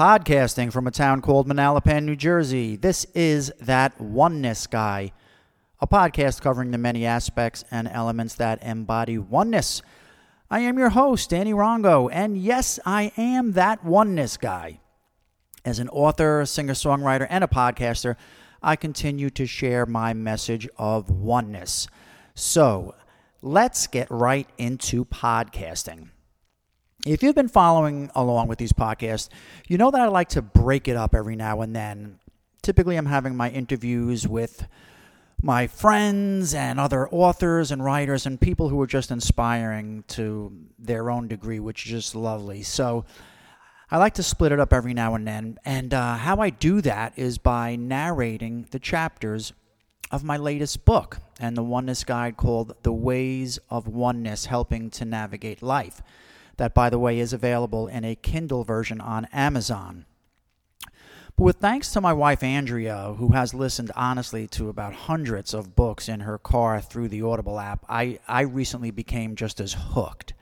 Podcasting from a town called Manalapan, New Jersey. This is That Oneness Guy, a podcast covering the many aspects and elements that embody oneness. I am your host, Danny Rongo, and yes, I am that oneness guy. As an author, singer songwriter, and a podcaster, I continue to share my message of oneness. So let's get right into podcasting. If you've been following along with these podcasts, you know that I like to break it up every now and then. Typically, I'm having my interviews with my friends and other authors and writers and people who are just inspiring to their own degree, which is just lovely. So, I like to split it up every now and then. And uh, how I do that is by narrating the chapters of my latest book and the oneness guide called The WAYZ of Oneness Helping to Navigate Life that, by the way, is available in a Kindle version on Amazon. But with thanks to my wife Andrea, who has listened honestly to about hundreds of books in her car through the Audible app, I, I recently became just as hooked.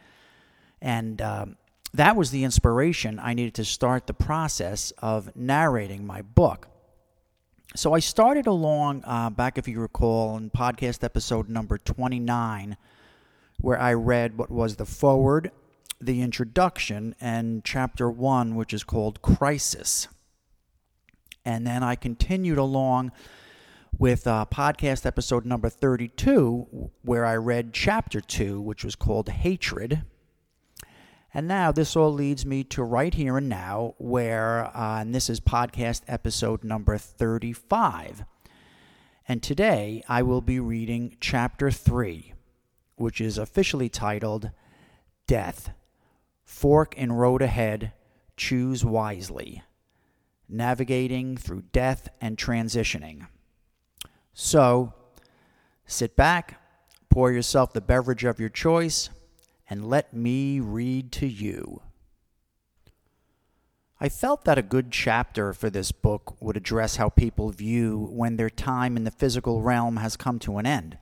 And um, that was the inspiration I needed to start the process of narrating my book. So I started along uh, back, if you recall, in podcast episode number 29, where I read what was the foreword the introduction and chapter one, which is called Crisis. And then I continued along with uh, podcast episode number 32, where I read chapter two, which was called Hatred. And now this all leads me to right here and now, where, uh, and this is podcast episode number 35. And today I will be reading chapter 3, which is officially titled Death Fork and road ahead, choose wisely. Navigating through death and transitioning. So, sit back, pour yourself the beverage of your choice, and let me read to you. I felt that a good chapter for this book would address how people view when their time in the physical realm has come to an end.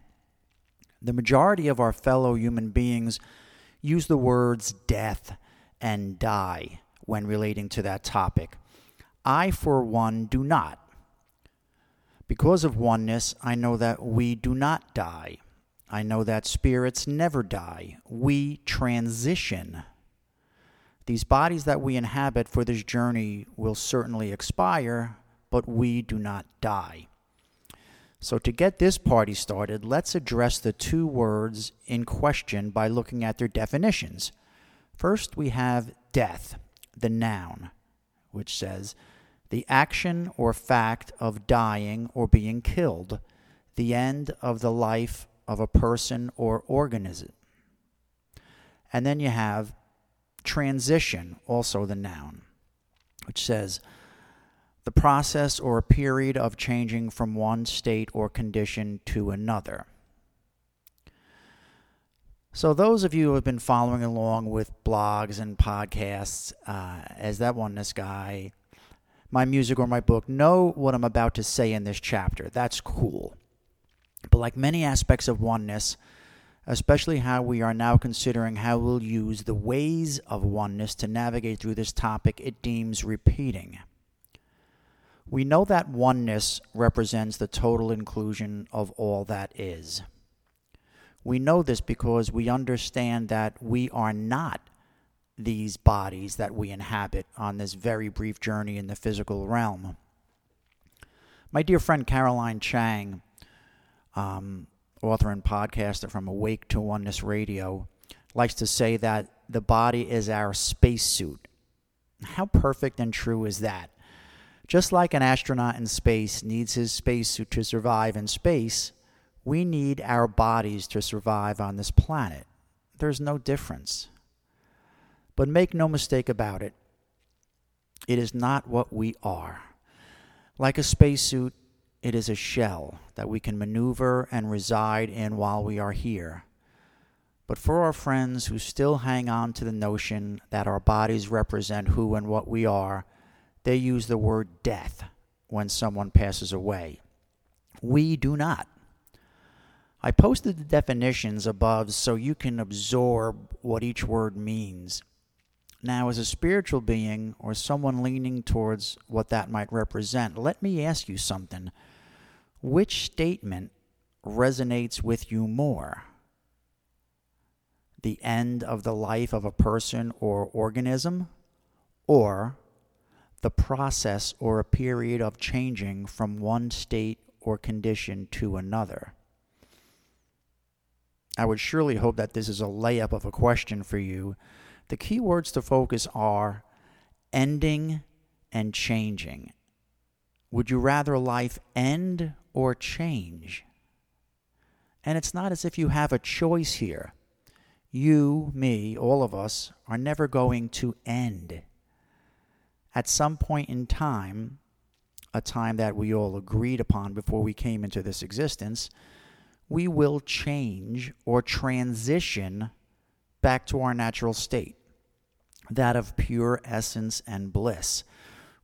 The majority of our fellow human beings use the words death and die when relating to that topic. I, for one, do not. Because of oneness, I know that we do not die. I know that spirits never die. We transition. These bodies that we inhabit for this journey will certainly expire, but we do not die. So, to get this party started, let's address the two words in question by looking at their definitions. First, we have death, the noun, which says the action or fact of dying or being killed, the end of the life of a person or organism. And then you have transition, also the noun, which says the process or period of changing from one state or condition to another. So, those of you who have been following along with blogs and podcasts, uh, as that oneness guy, my music or my book, know what I'm about to say in this chapter. That's cool. But, like many aspects of oneness, especially how we are now considering how we'll use the ways of oneness to navigate through this topic, it deems repeating. We know that oneness represents the total inclusion of all that is. We know this because we understand that we are not these bodies that we inhabit on this very brief journey in the physical realm. My dear friend Caroline Chang, um, author and podcaster from Awake to Oneness Radio, likes to say that the body is our spacesuit. How perfect and true is that? Just like an astronaut in space needs his spacesuit to survive in space, we need our bodies to survive on this planet. There's no difference. But make no mistake about it, it is not what we are. Like a spacesuit, it is a shell that we can maneuver and reside in while we are here. But for our friends who still hang on to the notion that our bodies represent who and what we are, they use the word death when someone passes away. We do not. I posted the definitions above so you can absorb what each word means. Now, as a spiritual being or someone leaning towards what that might represent, let me ask you something. Which statement resonates with you more? The end of the life of a person or organism, or the process or a period of changing from one state or condition to another? I would surely hope that this is a layup of a question for you. The key words to focus are ending and changing. Would you rather life end or change? And it's not as if you have a choice here. You, me, all of us are never going to end. At some point in time, a time that we all agreed upon before we came into this existence, we will change or transition back to our natural state, that of pure essence and bliss.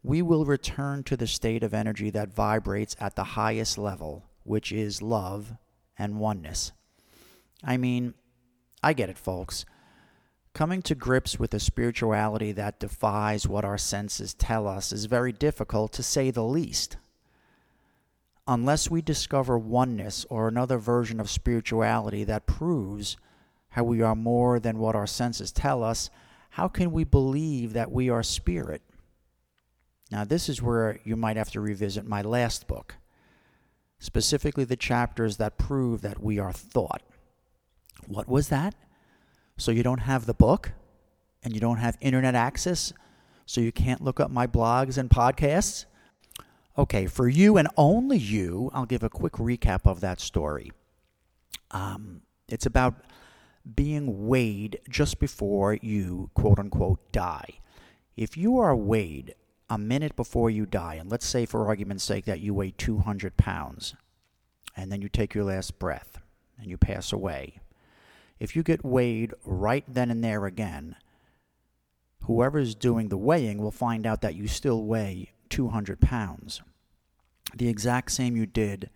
We will return to the state of energy that vibrates at the highest level, which is love and oneness. I mean, I get it, folks. Coming to grips with a spirituality that defies what our senses tell us is very difficult, to say the least unless we discover oneness or another version of spirituality that proves how we are more than what our senses tell us, how can we believe that we are spirit? Now, this is where you might have to revisit my last book, specifically the chapters that prove that we are thought. What was that? So, you don't have the book and you don't have internet access, so you can't look up my blogs and podcasts? Okay, for you and only you, I'll give a quick recap of that story. Um, it's about being weighed just before you, quote unquote, die. If you are weighed a minute before you die, and let's say for argument's sake that you weigh 200 pounds, and then you take your last breath and you pass away, if you get weighed right then and there again, whoever's doing the weighing will find out that you still weigh 200 pounds. The exact same you did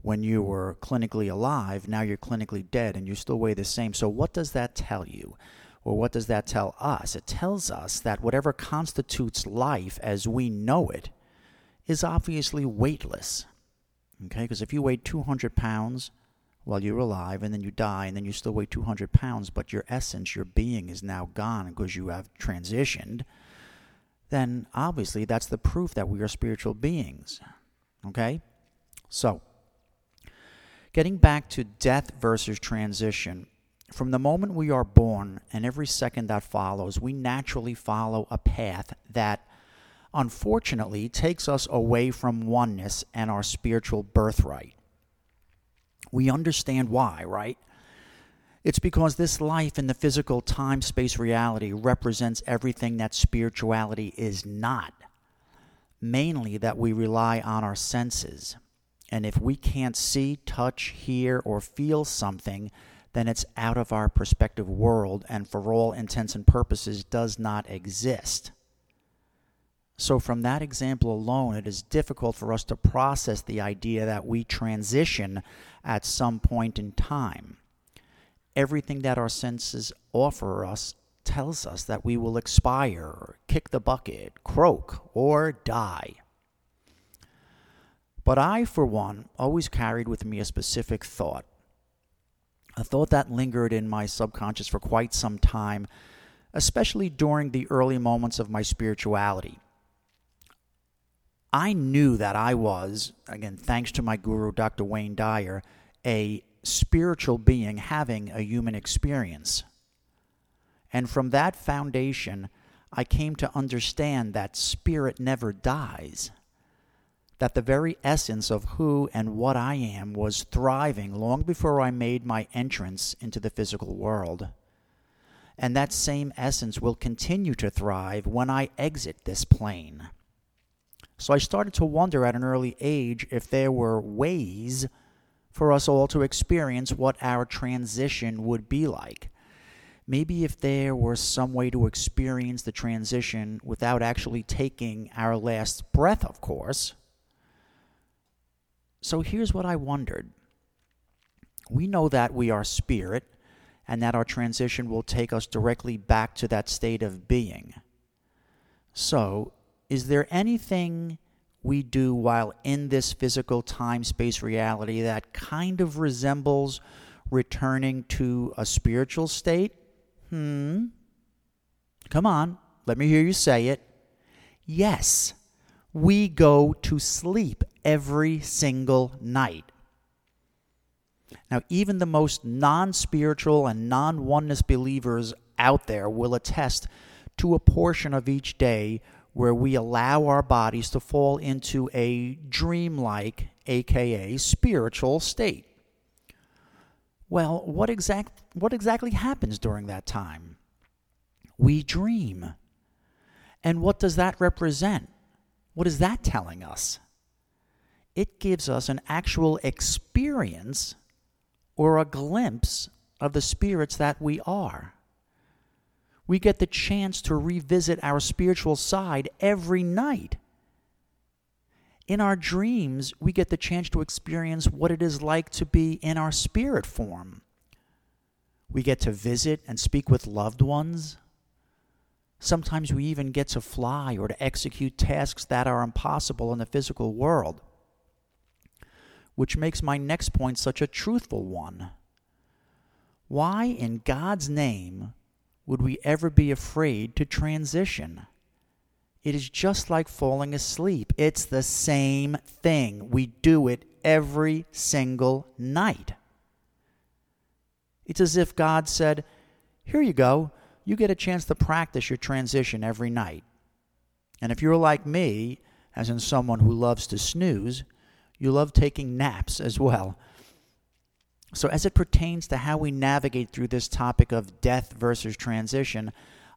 when you were clinically alive, now you're clinically dead and you still weigh the same. So, what does that tell you? Or what does that tell us? It tells us that whatever constitutes life as we know it is obviously weightless. Okay? Because if you weigh 200 pounds while you're alive and then you die and then you still weigh 200 pounds, but your essence, your being is now gone because you have transitioned, then obviously that's the proof that we are spiritual beings. Okay? So, getting back to death versus transition, from the moment we are born and every second that follows, we naturally follow a path that unfortunately takes us away from oneness and our spiritual birthright. We understand why, right? It's because this life in the physical time space reality represents everything that spirituality is not. Mainly that we rely on our senses. And if we can't see, touch, hear, or feel something, then it's out of our perspective world and for all intents and purposes does not exist. So, from that example alone, it is difficult for us to process the idea that we transition at some point in time everything that our senses offer us tells us that we will expire, kick the bucket, croak, or die. But I, for one, always carried with me a specific thought, a thought that lingered in my subconscious for quite some time, especially during the early moments of my spirituality. I knew that I was, again, thanks to my guru, Dr. Wayne Dyer, a spiritual being having a human experience. And from that foundation, I came to understand that spirit never dies. That the very essence of who and what I am was thriving long before I made my entrance into the physical world. And that same essence will continue to thrive when I exit this plane. So I started to wonder at an early age if there were ways for us all to experience what our transition would be like. Maybe if there were some way to experience the transition without actually taking our last breath, of course. So here's what I wondered. We know that we are spirit and that our transition will take us directly back to that state of being. So, is there anything we do while in this physical time space reality that kind of resembles returning to a spiritual state? Hmm. Come on, let me hear you say it. Yes, we go to sleep every single night. Now, even the most non spiritual and non oneness believers out there will attest to a portion of each day where we allow our bodies to fall into a dreamlike, aka spiritual state. Well, what, exact, what exactly happens during that time? We dream. And what does that represent? What is that telling us? It gives us an actual experience or a glimpse of the spirits that we are we get the chance to revisit our spiritual side every night. In our dreams, we get the chance to experience what it is like to be in our spirit form. We get to visit and speak with loved ones. Sometimes we even get to fly or to execute tasks that are impossible in the physical world. Which makes my next point such a truthful one. Why, in God's name, would we ever be afraid to transition? It is just like falling asleep. It's the same thing. We do it every single night. It's as if God said, Here you go. You get a chance to practice your transition every night. And if you're like me, as in someone who loves to snooze, you love taking naps as well. So, as it pertains to how we navigate through this topic of death versus transition,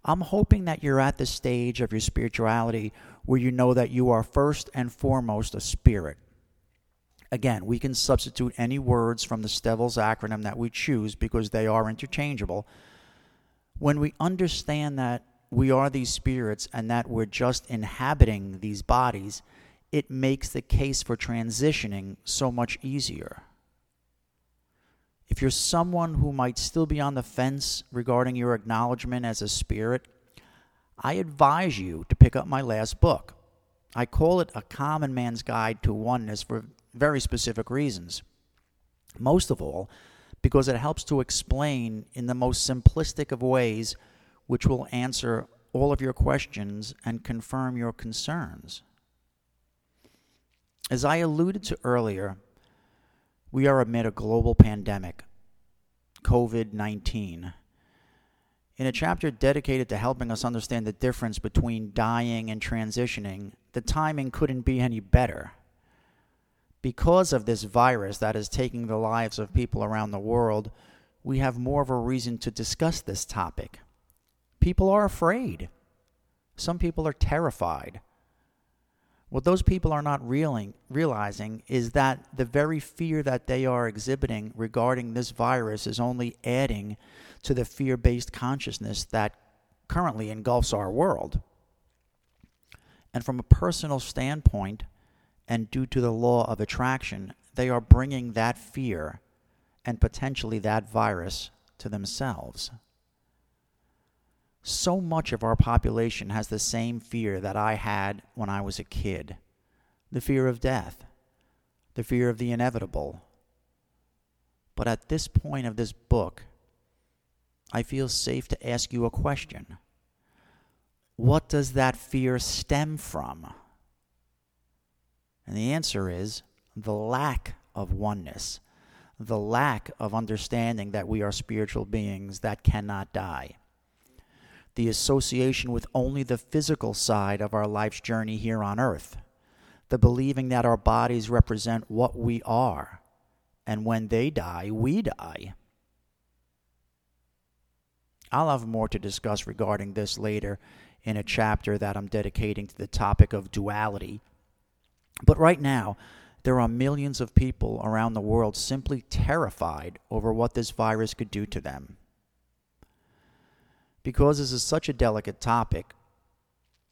I'm hoping that you're at the stage of your spirituality where you know that you are first and foremost a spirit. Again, we can substitute any words from the Stevels acronym that we choose because they are interchangeable. When we understand that we are these spirits and that we're just inhabiting these bodies, it makes the case for transitioning so much easier if you're someone who might still be on the fence regarding your acknowledgement as a spirit, I advise you to pick up my last book. I call it A Common Man's Guide to Oneness for very specific reasons. Most of all, because it helps to explain in the most simplistic of ways, which will answer all of your questions and confirm your concerns. As I alluded to earlier, we are amid a global pandemic, COVID 19. In a chapter dedicated to helping us understand the difference between dying and transitioning, the timing couldn't be any better. Because of this virus that is taking the lives of people around the world, we have more of a reason to discuss this topic. People are afraid. Some people are terrified. What those people are not reeling, realizing is that the very fear that they are exhibiting regarding this virus is only adding to the fear based consciousness that currently engulfs our world. And from a personal standpoint, and due to the law of attraction, they are bringing that fear and potentially that virus to themselves so much of our population has the same fear that I had when I was a kid the fear of death, the fear of the inevitable. But at this point of this book, I feel safe to ask you a question. What does that fear stem from? And the answer is the lack of oneness, the lack of understanding that we are spiritual beings that cannot die the association with only the physical side of our life's journey here on earth, the believing that our bodies represent what we are, and when they die, we die. I'll have more to discuss regarding this later in a chapter that I'm dedicating to the topic of duality. But right now, there are millions of people around the world simply terrified over what this virus could do to them. Because this is such a delicate topic,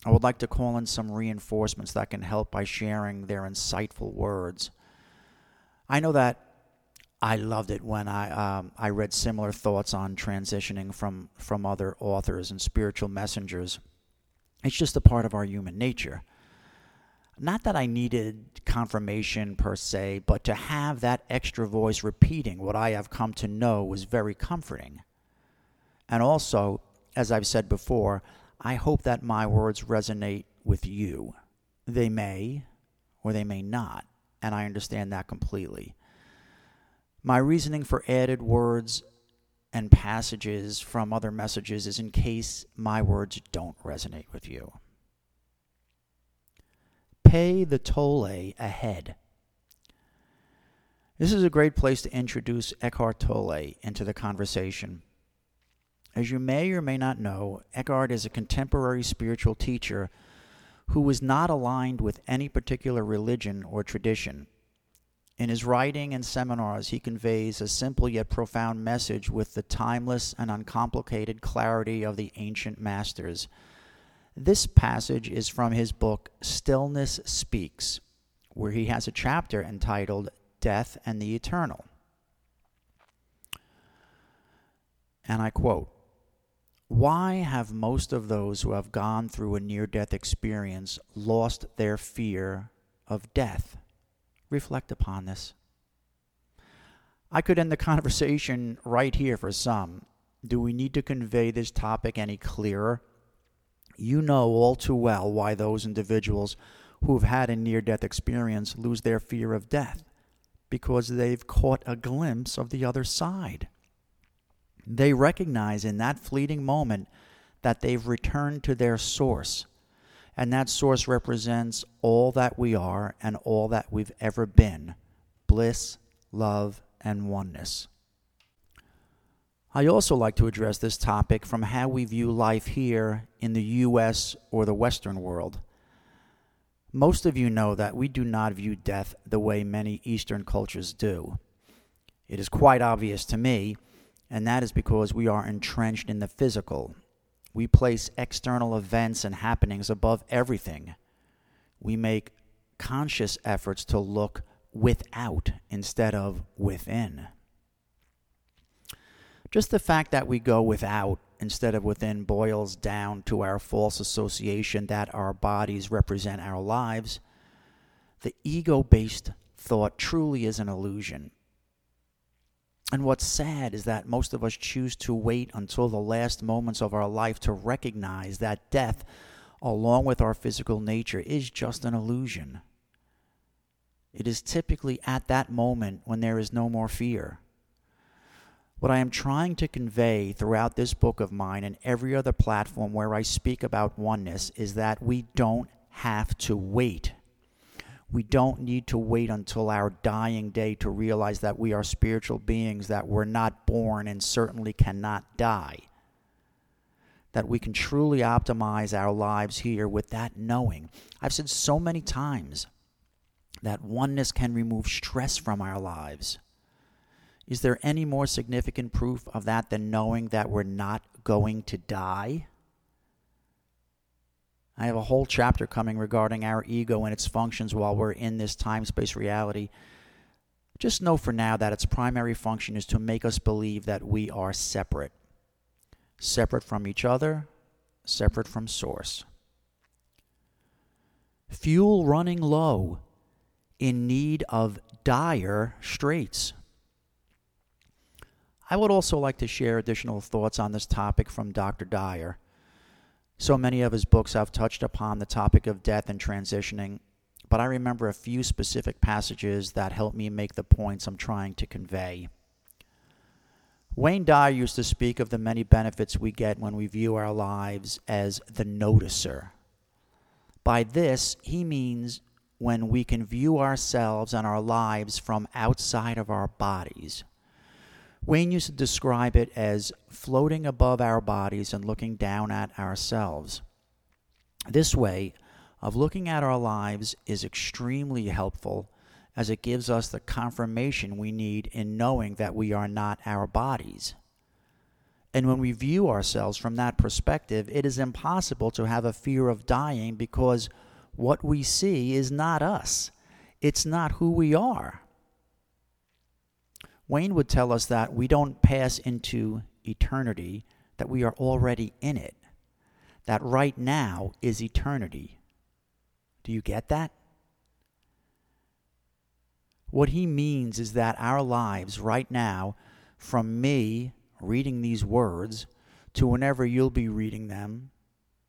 I would like to call in some reinforcements that can help by sharing their insightful words. I know that I loved it when I um, I read similar thoughts on transitioning from from other authors and spiritual messengers. It's just a part of our human nature. Not that I needed confirmation per se, but to have that extra voice repeating what I have come to know was very comforting. And also, as I've said before, I hope that my words resonate with you. They may or they may not, and I understand that completely. My reasoning for added words and passages from other messages is in case my words don't resonate with you. Pay the toll ahead. This is a great place to introduce Eckhart Tolle into the conversation. As you may or may not know, Eckhart is a contemporary spiritual teacher who was not aligned with any particular religion or tradition. In his writing and seminars, he conveys a simple yet profound message with the timeless and uncomplicated clarity of the ancient masters. This passage is from his book Stillness Speaks, where he has a chapter entitled Death and the Eternal. And I quote Why have most of those who have gone through a near death experience lost their fear of death? reflect upon this. I could end the conversation right here for some. Do we need to convey this topic any clearer? You know all too well why those individuals who have had a near death experience lose their fear of death because they've caught a glimpse of the other side. They recognize in that fleeting moment that they've returned to their source and that source represents all that we are and all that we've ever been bliss, love, and oneness. I also like to address this topic from how we view life here in the U.S. or the Western world. Most of you know that we do not view death the way many Eastern cultures do. It is quite obvious to me, and that is because we are entrenched in the physical, we place external events and happenings above everything. We make conscious efforts to look without instead of within. Just the fact that we go without instead of within boils down to our false association that our bodies represent our lives. The ego based thought truly is an illusion. And what's sad is that most of us choose to wait until the last moments of our life to recognize that death, along with our physical nature, is just an illusion. It is typically at that moment when there is no more fear. What I am trying to convey throughout this book of mine and every other platform where I speak about oneness is that we don't have to wait we don't need to wait until our dying day to realize that we are spiritual beings, that we're not born and certainly cannot die. That we can truly optimize our lives here with that knowing. I've said so many times that oneness can remove stress from our lives. Is there any more significant proof of that than knowing that we're not going to die? I have a whole chapter coming regarding our ego and its functions while we're in this time space reality. Just know for now that its primary function is to make us believe that we are separate. Separate from each other, separate from source. Fuel running low, in need of dire straits. I would also like to share additional thoughts on this topic from Dr. Dyer. So many of his books have touched upon the topic of death and transitioning, but I remember a few specific passages that help me make the points I'm trying to convey. Wayne Dyer used to speak of the many benefits we get when we view our lives as the noticer. By this, he means when we can view ourselves and our lives from outside of our bodies. Wayne used to describe it as floating above our bodies and looking down at ourselves. This way of looking at our lives is extremely helpful as it gives us the confirmation we need in knowing that we are not our bodies. And when we view ourselves from that perspective, it is impossible to have a fear of dying because what we see is not us. It's not who we are. Wayne would tell us that we don't pass into eternity, that we are already in it, that right now is eternity. Do you get that? What he means is that our lives right now, from me reading these words to whenever you'll be reading them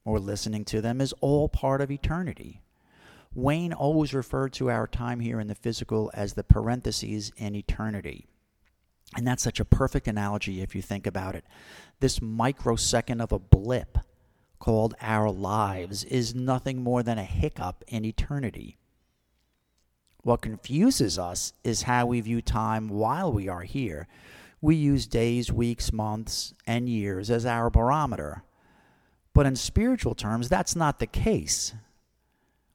or listening to them, is all part of eternity. Wayne always referred to our time here in the physical as the parentheses in eternity. And that's such a perfect analogy if you think about it. This microsecond of a blip called our lives is nothing more than a hiccup in eternity. What confuses us is how we view time while we are here. We use days, weeks, months, and years as our barometer. But in spiritual terms, that's not the case.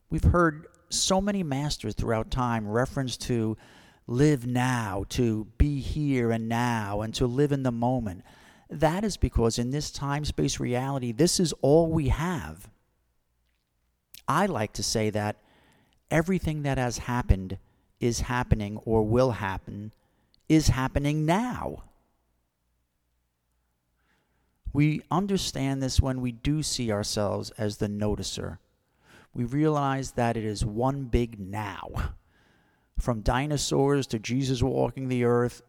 We've heard so many masters throughout time reference to live now, to be here and now, and to live in the moment. That is because in this time space reality, this is all we have. I like to say that everything that has happened is happening or will happen is happening now. We understand this when we do see ourselves as the noticer. We realize that it is one big now. From dinosaurs to Jesus walking the earth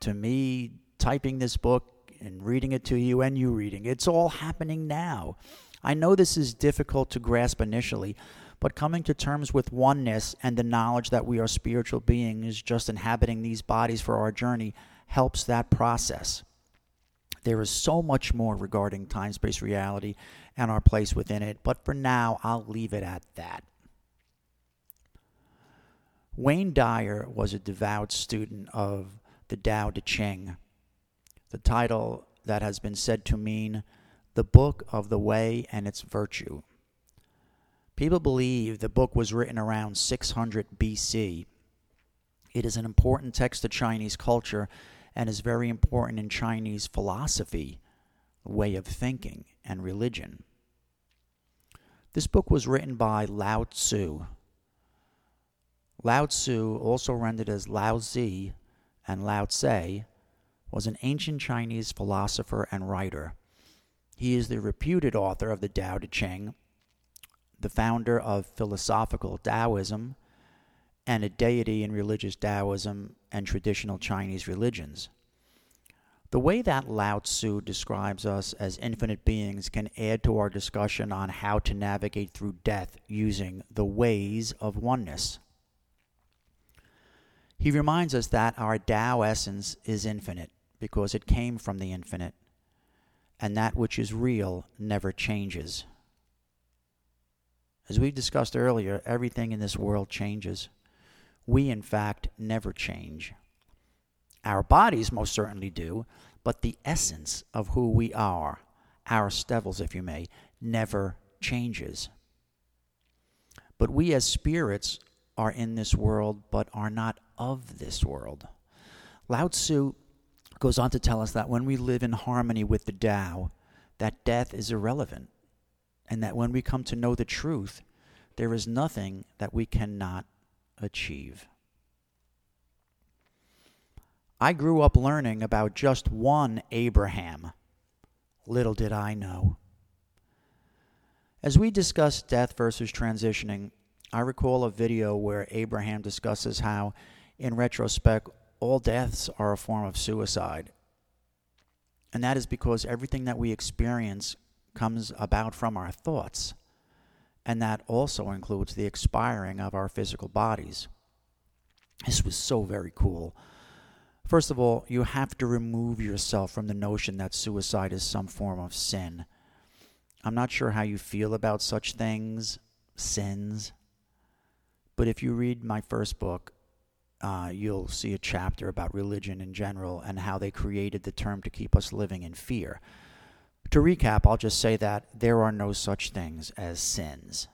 to me typing this book and reading it to you and you reading. It's all happening now. I know this is difficult to grasp initially, but coming to terms with oneness and the knowledge that we are spiritual beings just inhabiting these bodies for our journey helps that process. There is so much more regarding time space reality and our place within it, but for now, I'll leave it at that. Wayne Dyer was a devout student of the Tao Te Ching, the title that has been said to mean the book of the way and its virtue. People believe the book was written around 600 BC. It is an important text to Chinese culture and is very important in Chinese philosophy, way of thinking, and religion. This book was written by Lao Tzu. Lao Tzu, also rendered as Lao Zi and Lao Tse, was an ancient Chinese philosopher and writer. He is the reputed author of the Tao Te Ching the founder of philosophical Taoism and a deity in religious Taoism and traditional Chinese religions. The way that Lao Tzu describes us as infinite beings can add to our discussion on how to navigate through death using the ways of oneness. He reminds us that our Tao essence is infinite because it came from the infinite, and that which is real never changes. As we discussed earlier, everything in this world changes. We, in fact, never change. Our bodies most certainly do, but the essence of who we are, our stevels, if you may, never changes. But we as spirits are in this world, but are not of this world. Lao Tzu goes on to tell us that when we live in harmony with the Tao, that death is irrelevant and that when we come to know the truth, there is nothing that we cannot achieve. I grew up learning about just one Abraham. Little did I know. As we discuss death versus transitioning, I recall a video where Abraham discusses how, in retrospect, all deaths are a form of suicide. And that is because everything that we experience comes about from our thoughts, and that also includes the expiring of our physical bodies. This was so very cool. First of all, you have to remove yourself from the notion that suicide is some form of sin. I'm not sure how you feel about such things, sins, but if you read my first book, uh, you'll see a chapter about religion in general and how they created the term to keep us living in fear. To recap, I'll just say that there are no such things as sins.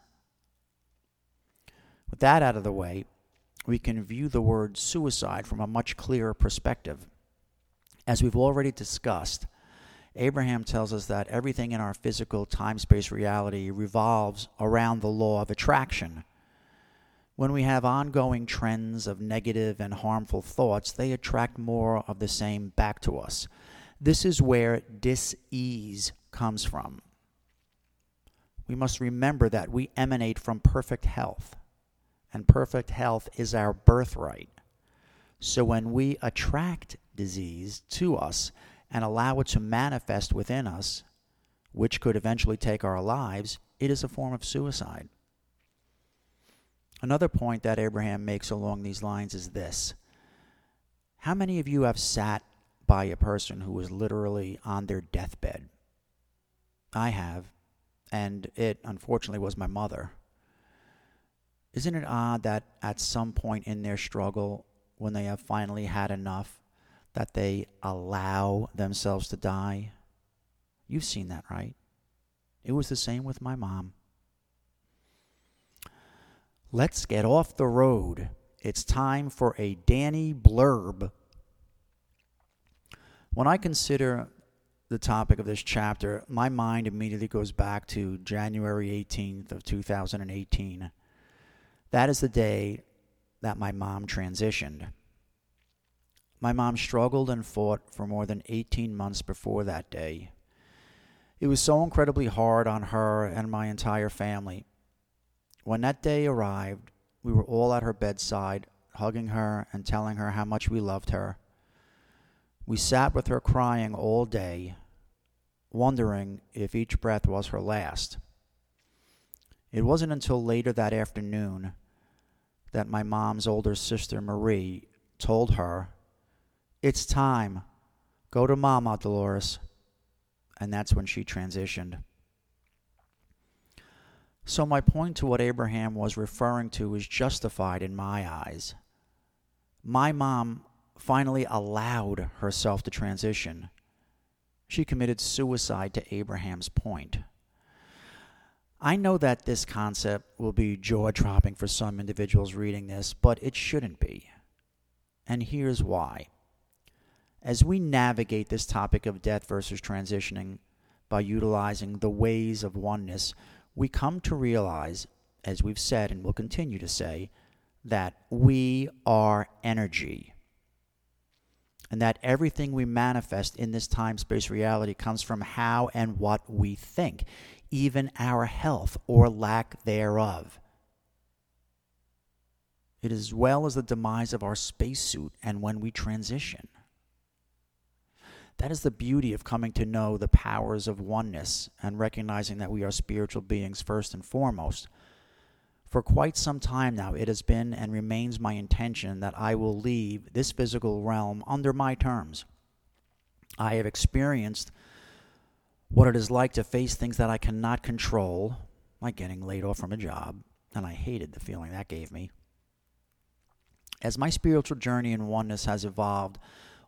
With that out of the way, we can view the word suicide from a much clearer perspective. As we've already discussed, Abraham tells us that everything in our physical time space reality revolves around the law of attraction. When we have ongoing trends of negative and harmful thoughts, they attract more of the same back to us. This is where dis-ease comes from. We must remember that we emanate from perfect health, and perfect health is our birthright. So when we attract disease to us and allow it to manifest within us, which could eventually take our lives, it is a form of suicide. Another point that Abraham makes along these lines is this How many of you have sat by a person who was literally on their deathbed? I have, and it unfortunately was my mother. Isn't it odd that at some point in their struggle, when they have finally had enough, that they allow themselves to die? You've seen that, right? It was the same with my mom. Let's get off the road. It's time for a Danny blurb. When I consider the topic of this chapter, my mind immediately goes back to January 18th of 2018. That is the day that my mom transitioned. My mom struggled and fought for more than 18 months before that day. It was so incredibly hard on her and my entire family. When that day arrived, we were all at her bedside, hugging her and telling her how much we loved her. We sat with her crying all day, wondering if each breath was her last. It wasn't until later that afternoon that my mom's older sister, Marie, told her, It's time. Go to Mama, Dolores. And that's when she transitioned. So, my point to what Abraham was referring to is justified in my eyes. My mom finally allowed herself to transition. She committed suicide to Abraham's point. I know that this concept will be jaw dropping for some individuals reading this, but it shouldn't be. And here's why. As we navigate this topic of death versus transitioning by utilizing the ways of oneness, we come to realize, as we've said and will continue to say, that we are energy. And that everything we manifest in this time space reality comes from how and what we think, even our health or lack thereof. It is as well as the demise of our spacesuit and when we transition. That is the beauty of coming to know the powers of oneness and recognizing that we are spiritual beings first and foremost. For quite some time now, it has been and remains my intention that I will leave this physical realm under my terms. I have experienced what it is like to face things that I cannot control, like getting laid off from a job, and I hated the feeling that gave me. As my spiritual journey in oneness has evolved,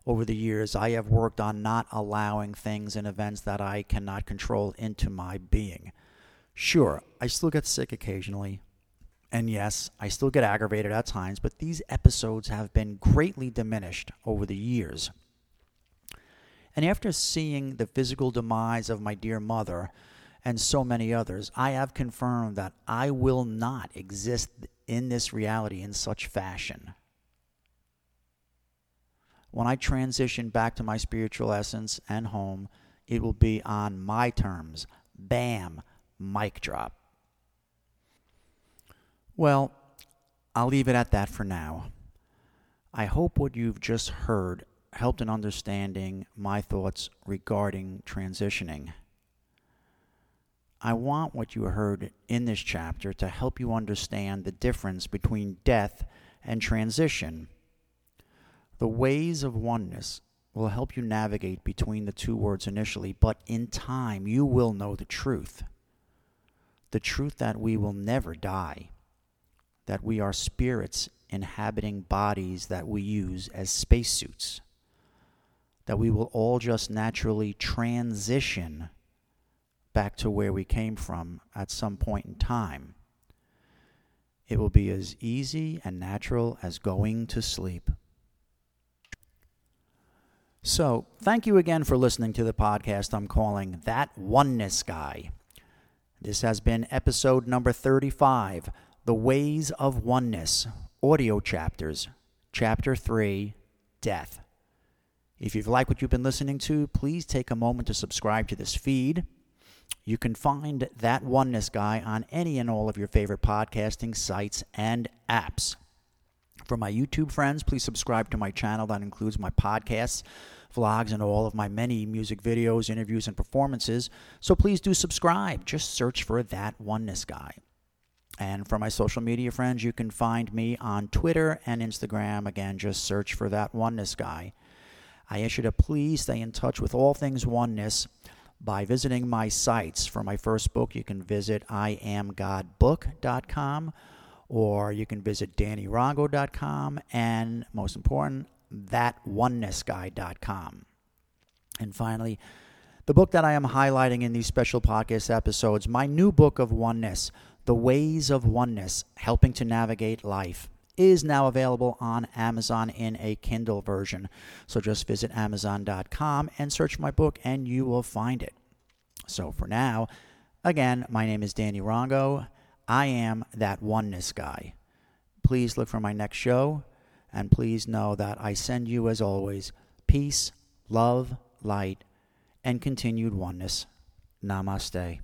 over the years, I have worked on not allowing things and events that I cannot control into my being. Sure, I still get sick occasionally. And yes, I still get aggravated at times, but these episodes have been greatly diminished over the years. And after seeing the physical demise of my dear mother and so many others, I have confirmed that I will not exist in this reality in such fashion when I transition back to my spiritual essence and home, it will be on my terms. Bam, mic drop. Well, I'll leave it at that for now. I hope what you've just heard helped in understanding my thoughts regarding transitioning. I want what you heard in this chapter to help you understand the difference between death and transition the ways of oneness will help you navigate between the two words initially, but in time you will know the truth. The truth that we will never die, that we are spirits inhabiting bodies that we use as spacesuits, that we will all just naturally transition back to where we came from at some point in time. It will be as easy and natural as going to sleep. So, thank you again for listening to the podcast I'm calling That Oneness Guy. This has been episode number 35 The WAYZ of Oneness, audio chapters, Chapter 3 Death. If you've liked what you've been listening to, please take a moment to subscribe to this feed. You can find that Oneness Guy on any and all of your favorite podcasting sites and apps. For my YouTube friends, please subscribe to my channel that includes my podcasts, vlogs, and all of my many music videos, interviews, and performances. So please do subscribe. Just search for that Oneness Guy. And for my social media friends, you can find me on Twitter and Instagram. Again, just search for that Oneness Guy. I ask you to please stay in touch with all things oneness by visiting my sites. For my first book, you can visit iamgodbook.com or you can visit dannyrongo.com and most important, thatonenessguy.com. And finally, the book that I am highlighting in these special podcast episodes, my new book of oneness, The WAYZ of Oneness Helping to Navigate Life is now available on Amazon in a Kindle version. So just visit Amazon.com and search my book, and you will find it. So for now, again, my name is Danny Rongo. I am that oneness guy. Please look for my next show, and please know that I send you, as always, peace, love, light, and continued oneness. Namaste.